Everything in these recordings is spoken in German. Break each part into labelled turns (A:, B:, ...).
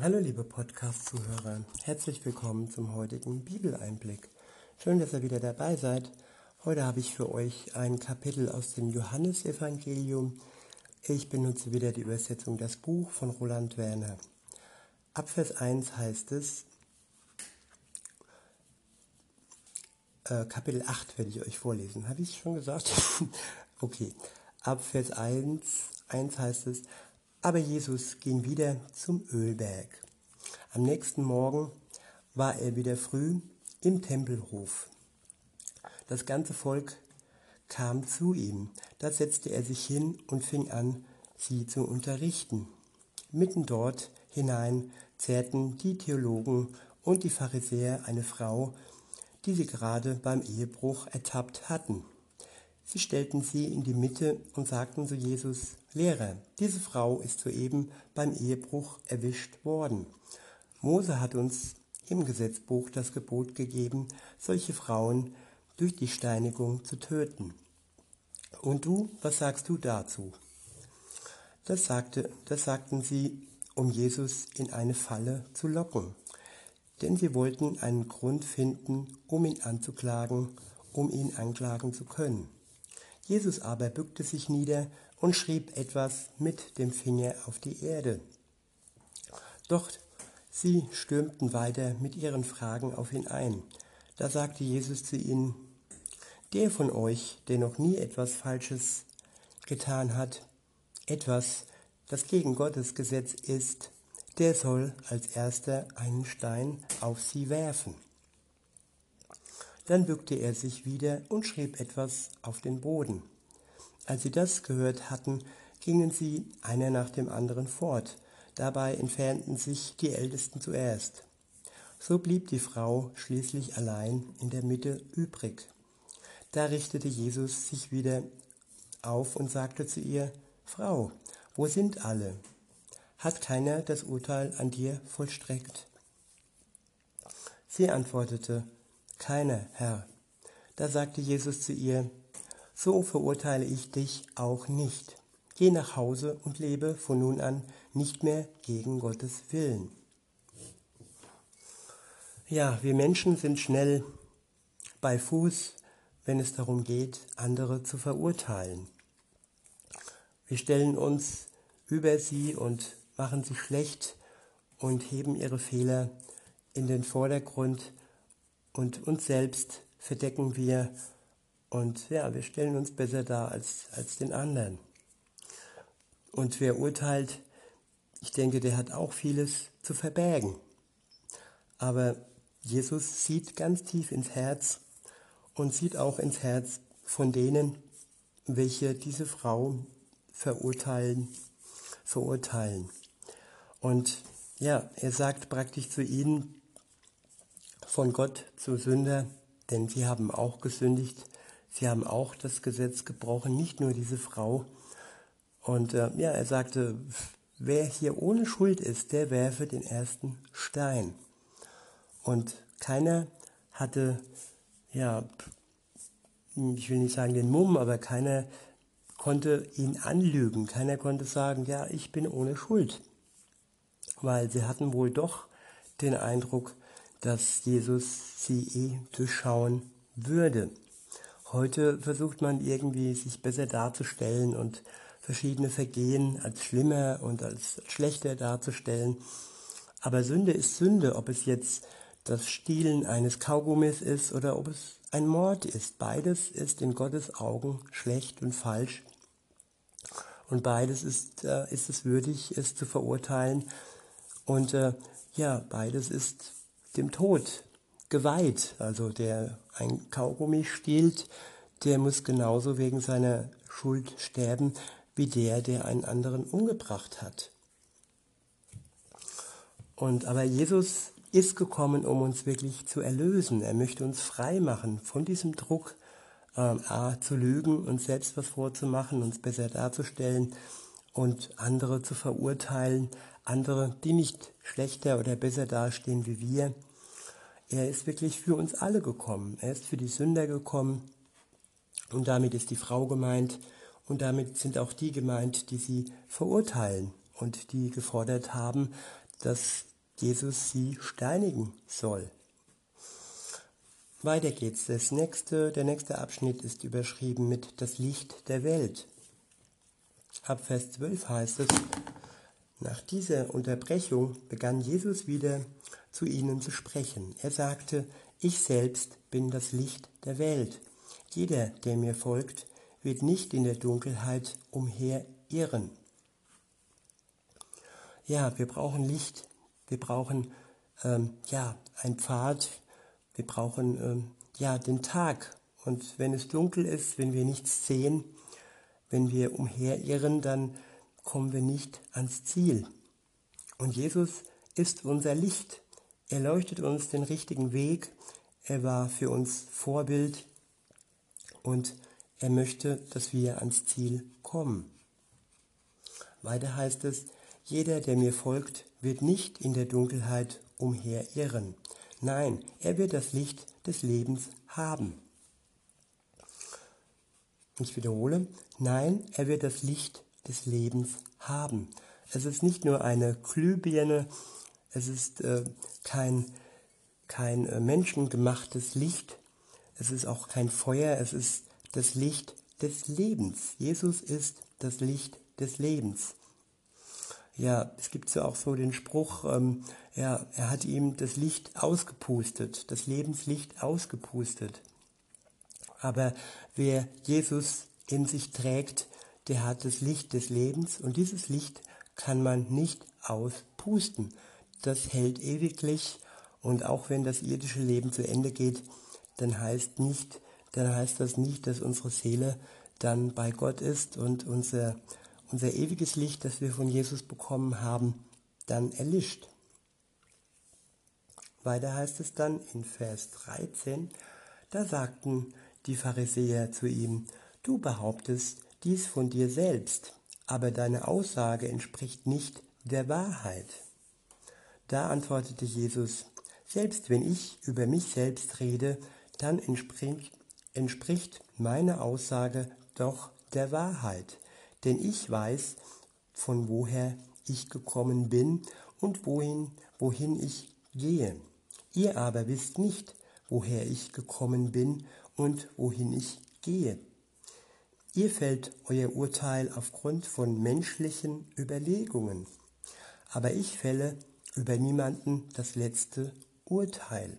A: Hallo liebe Podcast-Zuhörer, herzlich willkommen zum heutigen Bibeleinblick. Schön, dass ihr wieder dabei seid. Heute habe ich für euch ein Kapitel aus dem Johannesevangelium. Ich benutze wieder die Übersetzung Das Buch von Roland Werner. Ab Vers 1 heißt es, äh, Kapitel 8 werde ich euch vorlesen. Habe ich es schon gesagt? okay. Ab Vers 1, 1 heißt es, aber Jesus ging wieder zum Ölberg. Am nächsten Morgen war er wieder früh im Tempelhof. Das ganze Volk kam zu ihm. Da setzte er sich hin und fing an, sie zu unterrichten. Mitten dort hinein zerrten die Theologen und die Pharisäer eine Frau, die sie gerade beim Ehebruch ertappt hatten. Sie stellten sie in die Mitte und sagten zu Jesus, Lehrer, diese Frau ist soeben beim Ehebruch erwischt worden. Mose hat uns im Gesetzbuch das Gebot gegeben, solche Frauen durch die Steinigung zu töten. Und du, was sagst du dazu? Das, sagte, das sagten sie, um Jesus in eine Falle zu locken. Denn sie wollten einen Grund finden, um ihn anzuklagen, um ihn anklagen zu können. Jesus aber bückte sich nieder und schrieb etwas mit dem Finger auf die Erde. Doch sie stürmten weiter mit ihren Fragen auf ihn ein. Da sagte Jesus zu ihnen, der von euch, der noch nie etwas Falsches getan hat, etwas, das gegen Gottes Gesetz ist, der soll als erster einen Stein auf sie werfen. Dann bückte er sich wieder und schrieb etwas auf den Boden. Als sie das gehört hatten, gingen sie einer nach dem anderen fort. Dabei entfernten sich die Ältesten zuerst. So blieb die Frau schließlich allein in der Mitte übrig. Da richtete Jesus sich wieder auf und sagte zu ihr, Frau, wo sind alle? Hat keiner das Urteil an dir vollstreckt? Sie antwortete, keiner, Herr. Da sagte Jesus zu ihr, so verurteile ich dich auch nicht. Geh nach Hause und lebe von nun an nicht mehr gegen Gottes Willen. Ja, wir Menschen sind schnell bei Fuß, wenn es darum geht, andere zu verurteilen. Wir stellen uns über sie und machen sie schlecht und heben ihre Fehler in den Vordergrund und uns selbst verdecken wir und ja, wir stellen uns besser dar als, als den anderen. Und wer urteilt, ich denke, der hat auch vieles zu verbergen. Aber Jesus sieht ganz tief ins Herz und sieht auch ins Herz von denen, welche diese Frau verurteilen, verurteilen. Und ja, er sagt praktisch zu ihnen, von Gott zu Sünder, denn sie haben auch gesündigt, sie haben auch das Gesetz gebrochen, nicht nur diese Frau. Und äh, ja, er sagte, wer hier ohne Schuld ist, der werfe den ersten Stein. Und keiner hatte, ja, ich will nicht sagen den Mumm, aber keiner konnte ihn anlügen, keiner konnte sagen, ja, ich bin ohne Schuld. Weil sie hatten wohl doch den Eindruck, dass Jesus sie eh durchschauen würde. Heute versucht man irgendwie sich besser darzustellen und verschiedene Vergehen als schlimmer und als schlechter darzustellen. Aber Sünde ist Sünde, ob es jetzt das Stielen eines Kaugummis ist oder ob es ein Mord ist. Beides ist in Gottes Augen schlecht und falsch. Und beides ist, äh, ist es würdig, es zu verurteilen. Und äh, ja, beides ist dem Tod geweiht. Also der ein Kaugummi stiehlt, der muss genauso wegen seiner Schuld sterben wie der, der einen anderen umgebracht hat. Und aber Jesus ist gekommen, um uns wirklich zu erlösen. Er möchte uns frei machen von diesem Druck, A, zu lügen, uns selbst was vorzumachen, uns besser darzustellen und andere zu verurteilen, andere, die nicht schlechter oder besser dastehen wie wir. Er ist wirklich für uns alle gekommen. Er ist für die Sünder gekommen und damit ist die Frau gemeint und damit sind auch die gemeint, die sie verurteilen und die gefordert haben, dass Jesus sie steinigen soll. Weiter geht's. Das nächste, der nächste Abschnitt ist überschrieben mit das Licht der Welt. Ab Vers 12 heißt es, nach dieser Unterbrechung begann Jesus wieder zu ihnen zu sprechen. Er sagte, ich selbst bin das Licht der Welt. Jeder, der mir folgt, wird nicht in der Dunkelheit umherirren. Ja, wir brauchen Licht, wir brauchen ähm, ja ein Pfad, wir brauchen ähm, ja den Tag. Und wenn es dunkel ist, wenn wir nichts sehen, wenn wir umherirren, dann kommen wir nicht ans Ziel. Und Jesus ist unser Licht. Er leuchtet uns den richtigen Weg. Er war für uns Vorbild und er möchte, dass wir ans Ziel kommen. Weiter heißt es, jeder, der mir folgt, wird nicht in der Dunkelheit umherirren. Nein, er wird das Licht des Lebens haben. Ich wiederhole, nein, er wird das Licht des Lebens haben. Es ist nicht nur eine Glühbirne, es ist äh, kein, kein äh, menschengemachtes Licht, es ist auch kein Feuer, es ist das Licht des Lebens. Jesus ist das Licht des Lebens. Ja, es gibt ja auch so den Spruch, ähm, ja, er hat ihm das Licht ausgepustet, das Lebenslicht ausgepustet. Aber wer Jesus in sich trägt, der hat das Licht des Lebens und dieses Licht kann man nicht auspusten. Das hält ewiglich und auch wenn das irdische Leben zu Ende geht, dann heißt nicht, dann heißt das nicht, dass unsere Seele dann bei Gott ist und unser unser ewiges Licht, das wir von Jesus bekommen haben, dann erlischt. Weiter heißt es dann in Vers 13, da sagten die Pharisäer zu ihm, du behauptest dies von dir selbst, aber deine Aussage entspricht nicht der Wahrheit. Da antwortete Jesus, selbst wenn ich über mich selbst rede, dann entspricht, entspricht meine Aussage doch der Wahrheit denn ich weiß, von woher ich gekommen bin und wohin, wohin ich gehe. Ihr aber wisst nicht, woher ich gekommen bin und wohin ich gehe. Ihr fällt euer Urteil aufgrund von menschlichen Überlegungen, aber ich fälle über niemanden das letzte Urteil.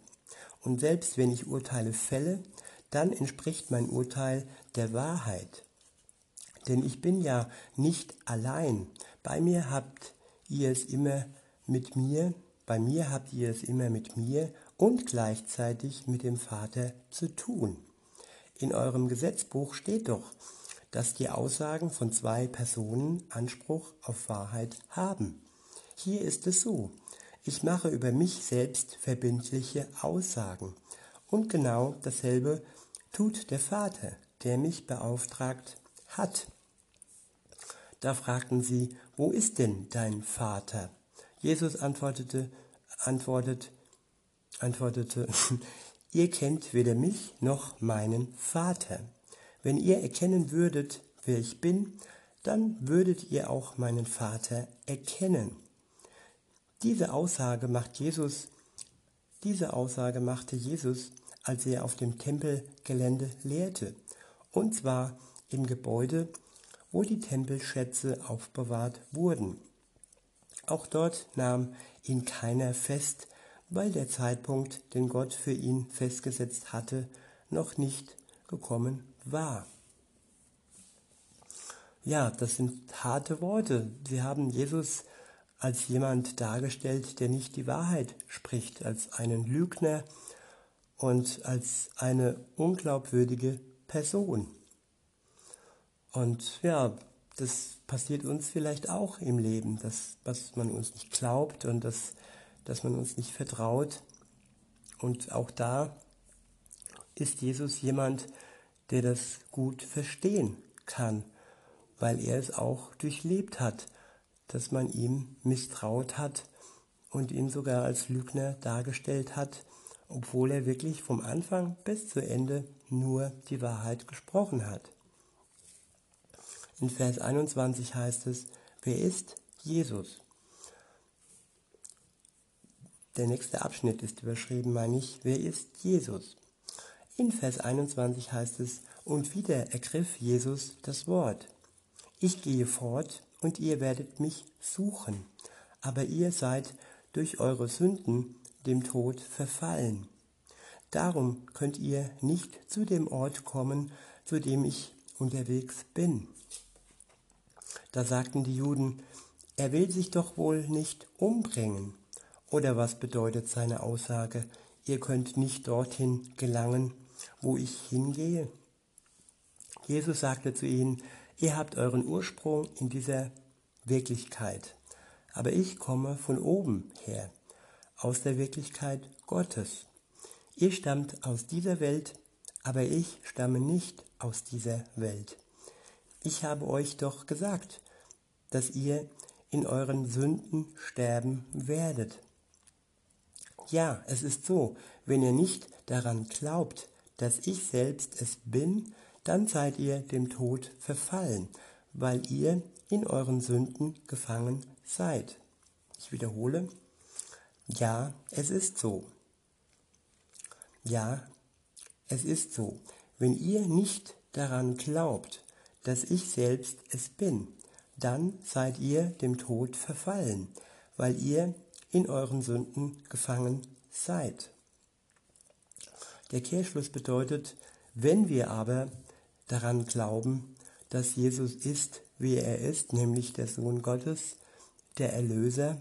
A: Und selbst wenn ich Urteile fälle, dann entspricht mein Urteil der Wahrheit. Denn ich bin ja nicht allein. Bei mir habt ihr es immer mit mir, bei mir habt ihr es immer mit mir und gleichzeitig mit dem Vater zu tun. In eurem Gesetzbuch steht doch, dass die Aussagen von zwei Personen Anspruch auf Wahrheit haben. Hier ist es so, ich mache über mich selbst verbindliche Aussagen. Und genau dasselbe tut der Vater, der mich beauftragt hat. Da fragten sie, wo ist denn dein Vater? Jesus antwortete, antwortet, antwortete, ihr kennt weder mich noch meinen Vater. Wenn ihr erkennen würdet, wer ich bin, dann würdet ihr auch meinen Vater erkennen. Diese Aussage macht Jesus, diese Aussage machte Jesus, als er auf dem Tempelgelände lehrte, und zwar im Gebäude, wo die Tempelschätze aufbewahrt wurden. Auch dort nahm ihn keiner fest, weil der Zeitpunkt, den Gott für ihn festgesetzt hatte, noch nicht gekommen war. Ja, das sind harte Worte. Sie haben Jesus als jemand dargestellt, der nicht die Wahrheit spricht, als einen Lügner und als eine unglaubwürdige Person. Und ja, das passiert uns vielleicht auch im Leben, dass, dass man uns nicht glaubt und dass, dass man uns nicht vertraut. Und auch da ist Jesus jemand, der das gut verstehen kann, weil er es auch durchlebt hat, dass man ihm misstraut hat und ihn sogar als Lügner dargestellt hat, obwohl er wirklich vom Anfang bis zu Ende nur die Wahrheit gesprochen hat. In Vers 21 heißt es, wer ist Jesus? der nächste Abschnitt ist überschrieben, meine ich, wer ist Jesus? In Vers 21 heißt es, und wieder ergriff Jesus das Wort. Ich gehe fort und ihr werdet mich suchen, aber ihr seid durch eure Sünden dem Tod verfallen. Darum könnt ihr nicht zu dem Ort kommen, zu dem ich unterwegs bin. Da sagten die Juden, er will sich doch wohl nicht umbringen. Oder was bedeutet seine Aussage, ihr könnt nicht dorthin gelangen, wo ich hingehe? Jesus sagte zu ihnen, ihr habt euren Ursprung in dieser Wirklichkeit, aber ich komme von oben her, aus der Wirklichkeit Gottes. Ihr stammt aus dieser Welt, aber ich stamme nicht aus dieser Welt. Ich habe euch doch gesagt, dass ihr in euren Sünden sterben werdet. Ja, es ist so, wenn ihr nicht daran glaubt, dass ich selbst es bin, dann seid ihr dem Tod verfallen, weil ihr in euren Sünden gefangen seid. Ich wiederhole, ja, es ist so. Ja, es ist so. Wenn ihr nicht daran glaubt, dass ich selbst es bin, dann seid ihr dem Tod verfallen, weil ihr in euren Sünden gefangen seid. Der Kehrschluss bedeutet, wenn wir aber daran glauben, dass Jesus ist, wie er ist, nämlich der Sohn Gottes, der Erlöser,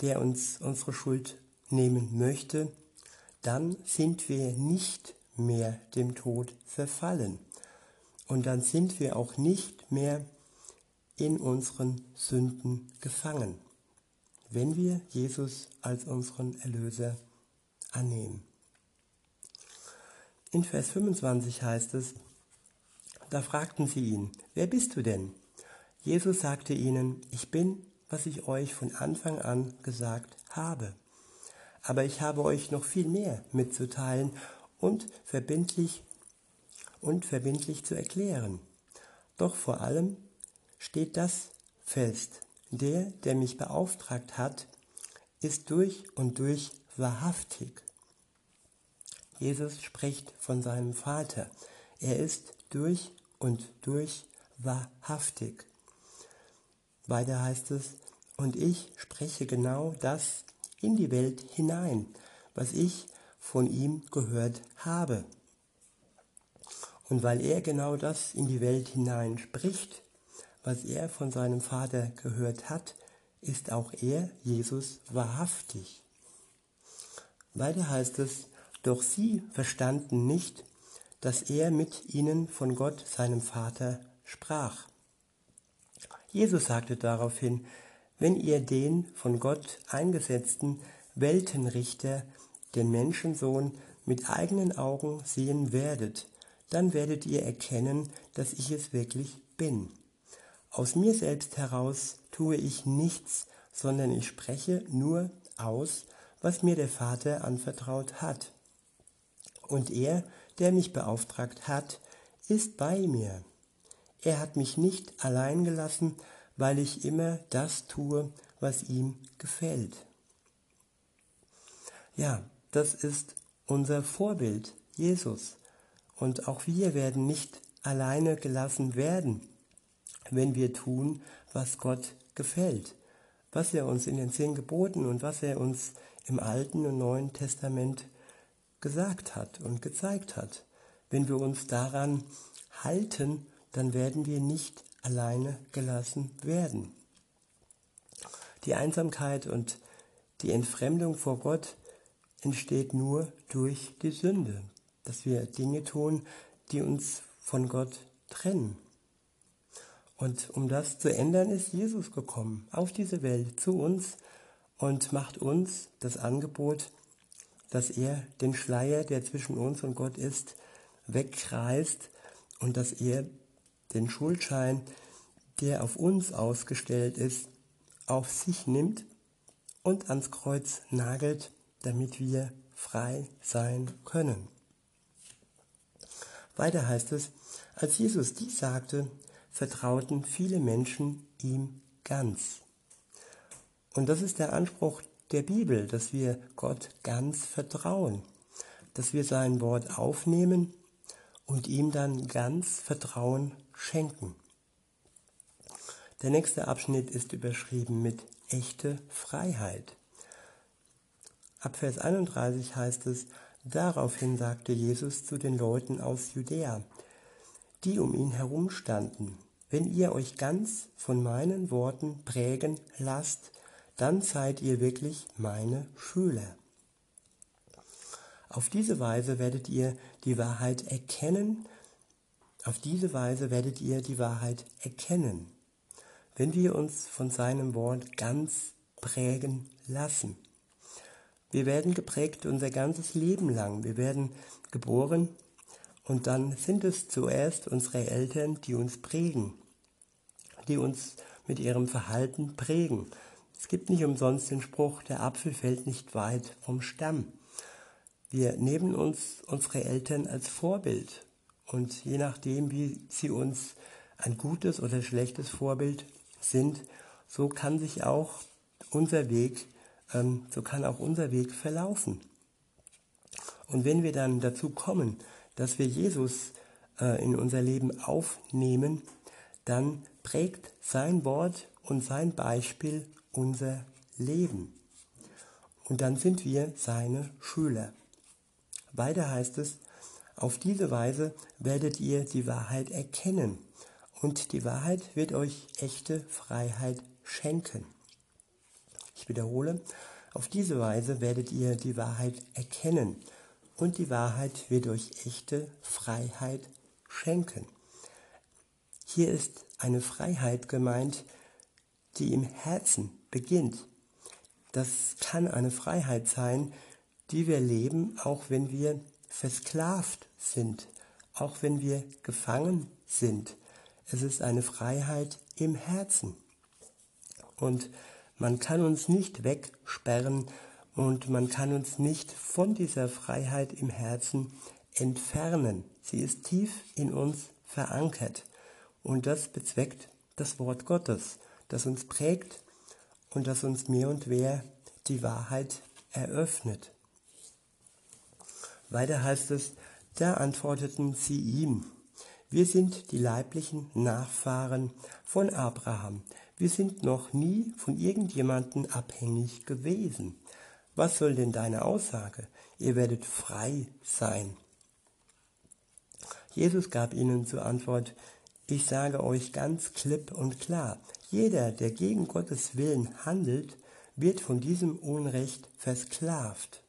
A: der uns unsere Schuld nehmen möchte, dann sind wir nicht mehr dem Tod verfallen. Und dann sind wir auch nicht mehr in unseren Sünden gefangen, wenn wir Jesus als unseren Erlöser annehmen. In Vers 25 heißt es, da fragten sie ihn, wer bist du denn? Jesus sagte ihnen, ich bin, was ich euch von Anfang an gesagt habe aber ich habe euch noch viel mehr mitzuteilen und verbindlich und verbindlich zu erklären. Doch vor allem steht das fest. Der, der mich beauftragt hat, ist durch und durch wahrhaftig. Jesus spricht von seinem Vater. Er ist durch und durch wahrhaftig. Weiter heißt es, und ich spreche genau das in die Welt hinein, was ich von ihm gehört habe. Und weil er genau das in die Welt hinein spricht, was er von seinem Vater gehört hat, ist auch er, Jesus, wahrhaftig. Weiter heißt es, doch sie verstanden nicht, dass er mit ihnen von Gott, seinem Vater, sprach. Jesus sagte daraufhin, wenn ihr den von Gott eingesetzten Weltenrichter, den Menschensohn, mit eigenen Augen sehen werdet, dann werdet ihr erkennen, dass ich es wirklich bin. Aus mir selbst heraus tue ich nichts, sondern ich spreche nur aus, was mir der Vater anvertraut hat. Und er, der mich beauftragt hat, ist bei mir. Er hat mich nicht allein gelassen, weil ich immer das tue, was ihm gefällt. Ja, das ist unser Vorbild, Jesus. Und auch wir werden nicht alleine gelassen werden, wenn wir tun, was Gott gefällt, was er uns in den zehn Geboten und was er uns im Alten und Neuen Testament gesagt hat und gezeigt hat. Wenn wir uns daran halten, dann werden wir nicht alleine gelassen werden. Die Einsamkeit und die Entfremdung vor Gott entsteht nur durch die Sünde, dass wir Dinge tun, die uns von Gott trennen. Und um das zu ändern, ist Jesus gekommen auf diese Welt zu uns und macht uns das Angebot, dass er den Schleier, der zwischen uns und Gott ist, wegreißt und dass er den Schuldschein, der auf uns ausgestellt ist, auf sich nimmt und ans Kreuz nagelt, damit wir frei sein können. Weiter heißt es, als Jesus dies sagte, vertrauten viele Menschen ihm ganz. Und das ist der Anspruch, der Bibel, dass wir Gott ganz vertrauen, dass wir sein Wort aufnehmen und ihm dann ganz Vertrauen schenken. Der nächste Abschnitt ist überschrieben mit echte Freiheit. Ab Vers 31 heißt es, daraufhin sagte Jesus zu den Leuten aus Judäa, die um ihn herum standen, wenn ihr euch ganz von meinen Worten prägen lasst, dann seid ihr wirklich meine Schüler. Auf diese Weise werdet ihr die Wahrheit erkennen. Auf diese Weise werdet ihr die Wahrheit erkennen, wenn wir uns von seinem Wort ganz prägen lassen. Wir werden geprägt unser ganzes Leben lang. Wir werden geboren und dann sind es zuerst unsere Eltern, die uns prägen, die uns mit ihrem Verhalten prägen. Es gibt nicht umsonst den Spruch, der Apfel fällt nicht weit vom Stamm. Wir nehmen uns unsere Eltern als Vorbild und je nachdem, wie sie uns ein gutes oder schlechtes Vorbild sind, so kann sich auch unser Weg, ähm, so kann auch unser Weg verlaufen. Und wenn wir dann dazu kommen, dass wir Jesus äh, in unser Leben aufnehmen, dann prägt sein Wort und sein Beispiel unser Leben. Und dann sind wir seine Schüler. Weiter heißt es, auf diese Weise werdet ihr die Wahrheit erkennen und die Wahrheit wird euch echte Freiheit schenken. Ich wiederhole, auf diese Weise werdet ihr die Wahrheit erkennen und die Wahrheit wird euch echte Freiheit schenken. Hier ist eine Freiheit gemeint, die im Herzen beginnt. Das kann eine Freiheit sein, die wir leben, auch wenn wir versklavt sind, auch wenn wir gefangen sind. Es ist eine Freiheit im Herzen. Und man kann uns nicht wegsperren und man kann uns nicht von dieser Freiheit im Herzen entfernen. Sie ist tief in uns verankert. Und das bezweckt das Wort Gottes, das uns prägt und das uns mehr und mehr die Wahrheit eröffnet. Weiter heißt es, da antworteten sie ihm, wir sind die leiblichen Nachfahren von Abraham, wir sind noch nie von irgendjemandem abhängig gewesen. Was soll denn deine Aussage? Ihr werdet frei sein. Jesus gab ihnen zur Antwort, ich sage euch ganz klipp und klar, jeder, der gegen Gottes Willen handelt, wird von diesem Unrecht versklavt.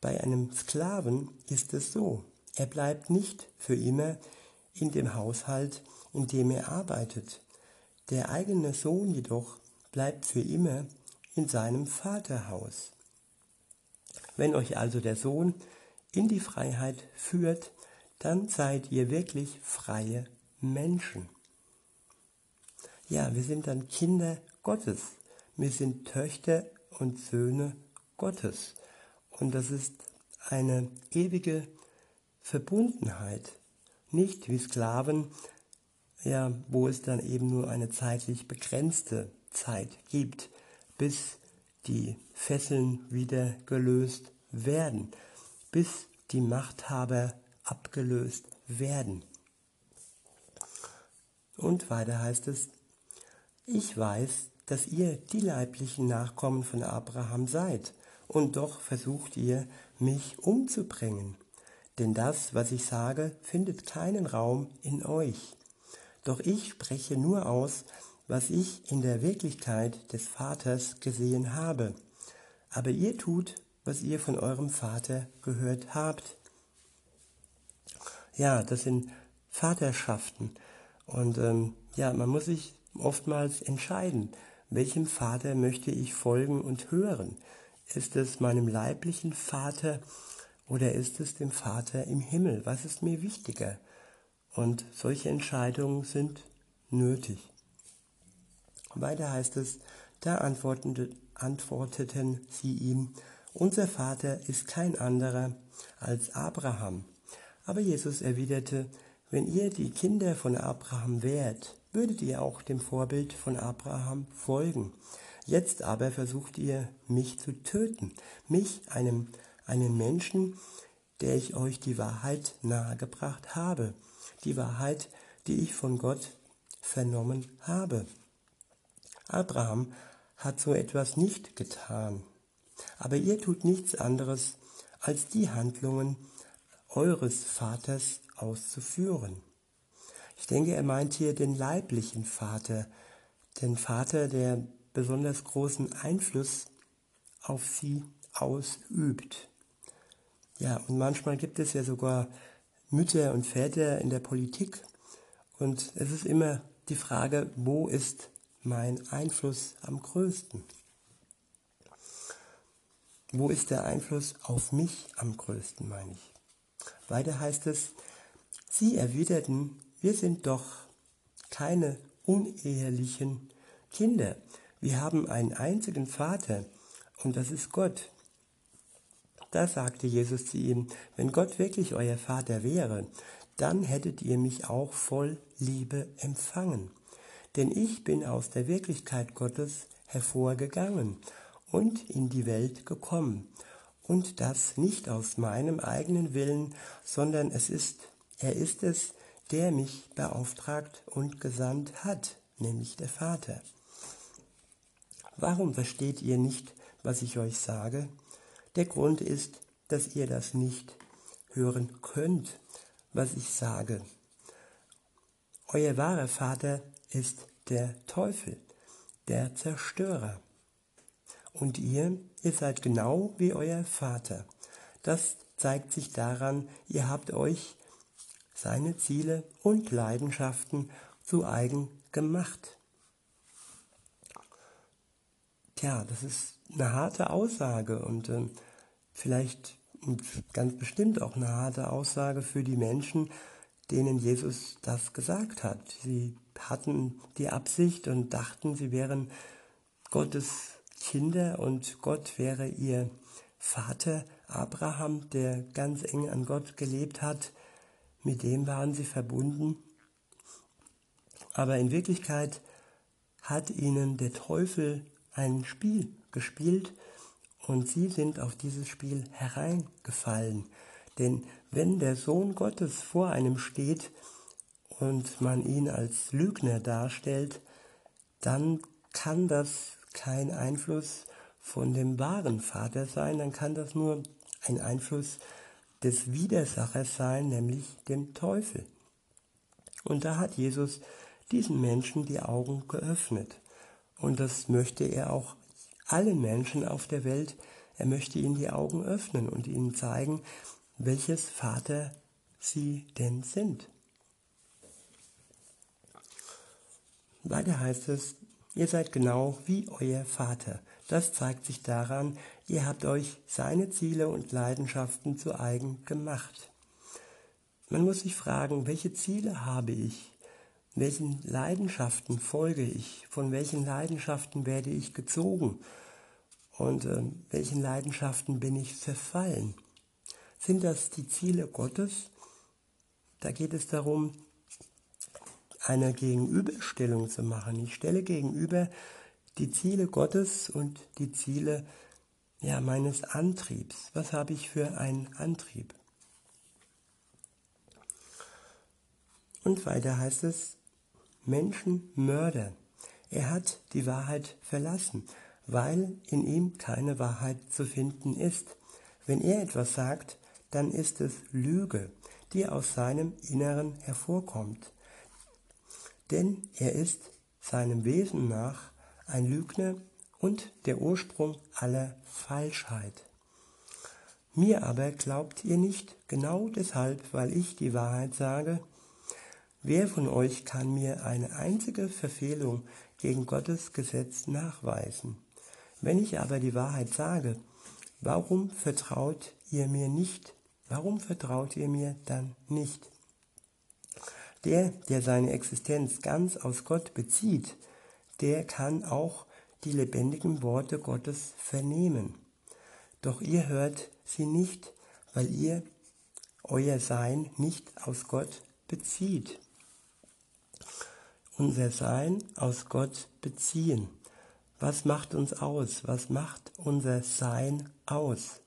A: Bei einem Sklaven ist es so, er bleibt nicht für immer in dem Haushalt, in dem er arbeitet. Der eigene Sohn jedoch bleibt für immer in seinem Vaterhaus. Wenn euch also der Sohn in die Freiheit führt, dann seid ihr wirklich freie Menschen. Ja, wir sind dann Kinder Gottes. Wir sind Töchter und Söhne Gottes. Und das ist eine ewige Verbundenheit. Nicht wie Sklaven, ja, wo es dann eben nur eine zeitlich begrenzte Zeit gibt, bis die Fesseln wieder gelöst werden, bis die Machthaber abgelöst werden. Und weiter heißt es, ich weiß, dass ihr die leiblichen Nachkommen von Abraham seid, und doch versucht ihr, mich umzubringen. Denn das, was ich sage, findet keinen Raum in euch. Doch ich spreche nur aus, was ich in der Wirklichkeit des Vaters gesehen habe. Aber ihr tut, was ihr von eurem Vater gehört habt. Ja, das sind Vaterschaften. Und ähm, ja, man muss sich oftmals entscheiden, welchem Vater möchte ich folgen und hören. Ist es meinem leiblichen Vater oder ist es dem Vater im Himmel? Was ist mir wichtiger? Und solche Entscheidungen sind nötig. Weiter heißt es, da antworteten sie ihm, unser Vater ist kein anderer als Abraham. Aber Jesus erwiderte, wenn ihr die Kinder von Abraham wärt, würdet ihr auch dem Vorbild von Abraham folgen. Jetzt aber versucht ihr, mich zu töten, mich, einem, einen Menschen, der ich euch die Wahrheit nahegebracht habe, die Wahrheit, die ich von Gott vernommen habe. Abraham hat so etwas nicht getan, aber ihr tut nichts anderes, als die Handlungen eures Vaters auszuführen. Ich denke, er meint hier den leiblichen Vater, den Vater, der besonders großen Einfluss auf sie ausübt. Ja, und manchmal gibt es ja sogar Mütter und Väter in der Politik. Und es ist immer die Frage, wo ist mein Einfluss am größten? Wo ist der Einfluss auf mich am größten, meine ich? Weiter heißt es, sie erwiderten, wir sind doch keine unehelichen Kinder. Wir haben einen einzigen Vater und das ist Gott. Da sagte Jesus zu ihm, wenn Gott wirklich euer Vater wäre, dann hättet ihr mich auch voll Liebe empfangen. Denn ich bin aus der Wirklichkeit Gottes hervorgegangen und in die Welt gekommen. Und das nicht aus meinem eigenen Willen, sondern es ist, er ist es, der mich beauftragt und gesandt hat, nämlich der Vater. Warum versteht ihr nicht, was ich euch sage? Der Grund ist, dass ihr das nicht hören könnt, was ich sage. Euer wahrer Vater ist der Teufel, der Zerstörer. Und ihr, ihr seid genau wie euer Vater. Das zeigt sich daran, ihr habt euch seine Ziele und Leidenschaften zu eigen gemacht. Tja, das ist eine harte Aussage und äh, vielleicht und ganz bestimmt auch eine harte Aussage für die Menschen, denen Jesus das gesagt hat. Sie hatten die Absicht und dachten, sie wären Gottes Kinder und Gott wäre ihr Vater Abraham, der ganz eng an Gott gelebt hat. Mit dem waren sie verbunden. Aber in Wirklichkeit hat ihnen der Teufel ein Spiel gespielt und sie sind auf dieses Spiel hereingefallen. Denn wenn der Sohn Gottes vor einem steht und man ihn als Lügner darstellt, dann kann das kein Einfluss von dem wahren Vater sein, dann kann das nur ein Einfluss des Widersachers sein, nämlich dem Teufel. Und da hat Jesus diesen Menschen die Augen geöffnet. Und das möchte er auch allen Menschen auf der Welt, er möchte ihnen die Augen öffnen und ihnen zeigen, welches Vater sie denn sind. Weiter heißt es, ihr seid genau wie euer Vater. Das zeigt sich daran, ihr habt euch seine Ziele und Leidenschaften zu eigen gemacht. Man muss sich fragen, welche Ziele habe ich? Welchen Leidenschaften folge ich? Von welchen Leidenschaften werde ich gezogen? Und äh, welchen Leidenschaften bin ich verfallen? Sind das die Ziele Gottes? Da geht es darum, eine Gegenüberstellung zu machen. Ich stelle gegenüber die Ziele Gottes und die Ziele ja, meines Antriebs. Was habe ich für einen Antrieb? Und weiter heißt es, Menschenmörder. Er hat die Wahrheit verlassen, weil in ihm keine Wahrheit zu finden ist. Wenn er etwas sagt, dann ist es Lüge, die aus seinem Inneren hervorkommt. Denn er ist seinem Wesen nach ein Lügner und der Ursprung aller Falschheit. Mir aber glaubt ihr nicht, genau deshalb, weil ich die Wahrheit sage, Wer von euch kann mir eine einzige Verfehlung gegen Gottes Gesetz nachweisen? Wenn ich aber die Wahrheit sage, warum vertraut ihr mir nicht? Warum vertraut ihr mir dann nicht? Der, der seine Existenz ganz aus Gott bezieht, der kann auch die lebendigen Worte Gottes vernehmen. Doch ihr hört sie nicht, weil ihr euer Sein nicht aus Gott bezieht unser Sein aus Gott beziehen. Was macht uns aus? Was macht unser Sein aus?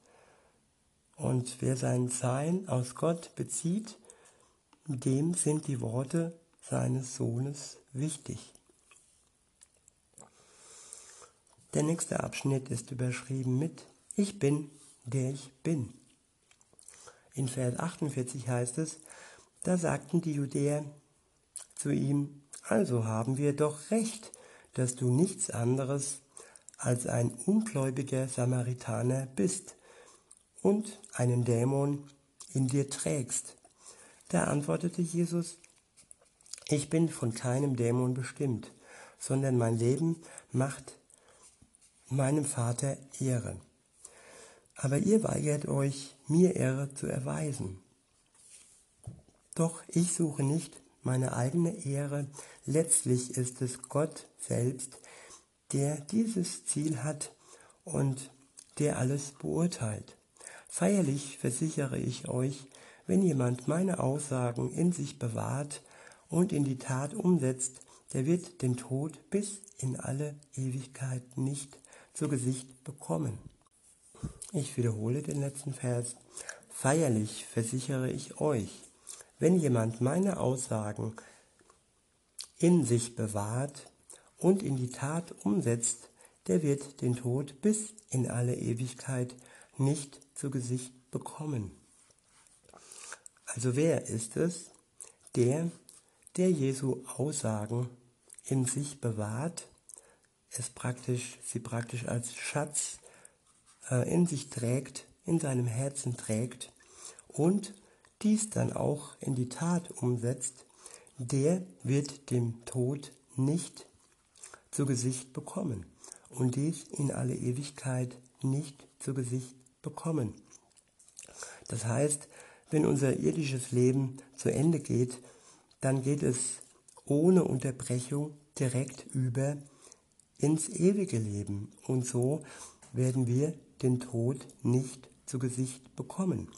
A: Und wer sein Sein aus Gott bezieht, dem sind die Worte seines Sohnes wichtig. Der nächste Abschnitt ist überschrieben mit Ich bin, der ich bin. In Vers 48 heißt es, da sagten die Judäer zu ihm, also haben wir doch recht, dass du nichts anderes als ein ungläubiger Samaritaner bist und einen Dämon in dir trägst. Da antwortete Jesus, ich bin von keinem Dämon bestimmt, sondern mein Leben macht meinem Vater Ehre. Aber ihr weigert euch, mir Ehre zu erweisen. Doch ich suche nicht meine eigene Ehre, letztlich ist es Gott selbst, der dieses Ziel hat und der alles beurteilt. Feierlich versichere ich euch, wenn jemand meine Aussagen in sich bewahrt und in die Tat umsetzt, der wird den Tod bis in alle Ewigkeit nicht zu Gesicht bekommen. Ich wiederhole den letzten Vers. Feierlich versichere ich euch, wenn jemand meine Aussagen in sich bewahrt und in die Tat umsetzt, der wird den Tod bis in alle Ewigkeit nicht zu Gesicht bekommen. Also wer ist es, der, der Jesu Aussagen in sich bewahrt, es praktisch, sie praktisch als Schatz äh, in sich trägt, in seinem Herzen trägt und dies dann auch in die Tat umsetzt, der wird dem Tod nicht zu Gesicht bekommen und dies in alle Ewigkeit nicht zu Gesicht bekommen. Das heißt, wenn unser irdisches Leben zu Ende geht, dann geht es ohne Unterbrechung direkt über ins ewige Leben und so werden wir den Tod nicht zu Gesicht bekommen.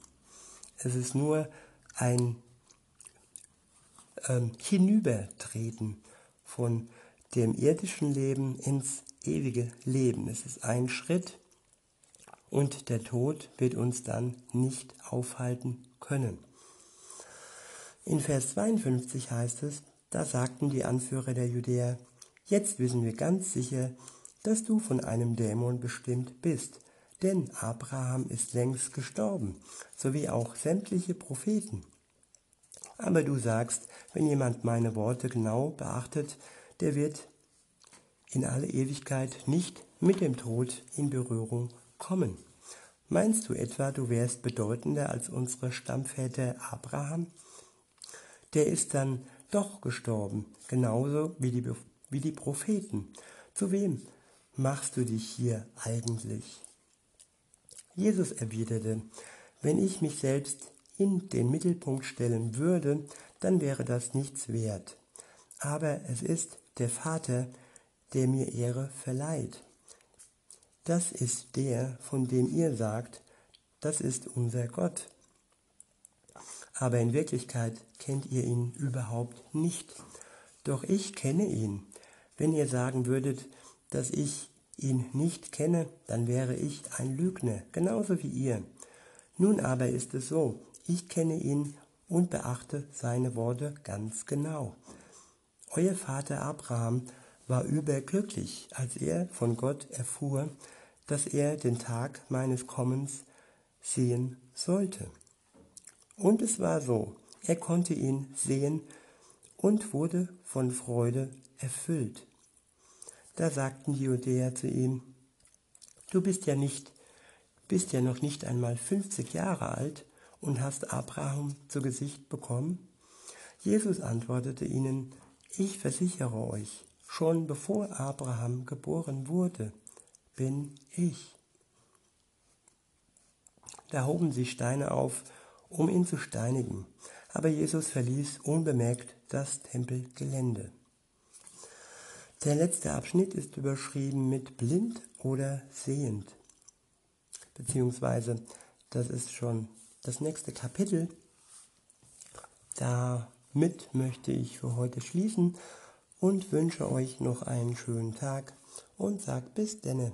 A: Es ist nur ein ähm, Hinübertreten von dem irdischen Leben ins ewige Leben. Es ist ein Schritt und der Tod wird uns dann nicht aufhalten können. In Vers 52 heißt es, da sagten die Anführer der Judäer, jetzt wissen wir ganz sicher, dass du von einem Dämon bestimmt bist, denn Abraham ist längst gestorben, so wie auch sämtliche Propheten. Aber du sagst, wenn jemand meine Worte genau beachtet, der wird in alle Ewigkeit nicht mit dem Tod in Berührung kommen. Meinst du etwa, du wärst bedeutender als unsere Stammväter Abraham? Der ist dann doch gestorben, genauso wie die, wie die Propheten. Zu wem machst du dich hier eigentlich? Jesus erwiderte, wenn ich mich selbst in den Mittelpunkt stellen würde, dann wäre das nichts wert. Aber es ist der Vater, der mir Ehre verleiht. Das ist der, von dem ihr sagt, das ist unser Gott. Aber in Wirklichkeit kennt ihr ihn überhaupt nicht. Doch ich kenne ihn. Wenn ihr sagen würdet, dass ich ihn nicht kenne, dann wäre ich ein Lügner, genauso wie ihr. Nun aber ist es so, ich kenne ihn und beachte seine Worte ganz genau. Euer Vater Abraham war überglücklich, als er von Gott erfuhr, dass er den Tag meines Kommens sehen sollte. Und es war so, er konnte ihn sehen und wurde von Freude erfüllt. Da sagten die Judäer zu ihm, du bist ja nicht, bist ja noch nicht einmal 50 Jahre alt und hast Abraham zu Gesicht bekommen? Jesus antwortete ihnen, ich versichere euch, schon bevor Abraham geboren wurde, bin ich. Da hoben sie Steine auf, um ihn zu steinigen, aber Jesus verließ unbemerkt das Tempelgelände. Der letzte Abschnitt ist überschrieben mit blind oder sehend, beziehungsweise das ist schon das nächste Kapitel. Damit möchte ich für heute schließen und wünsche euch noch einen schönen Tag und sag bis denne.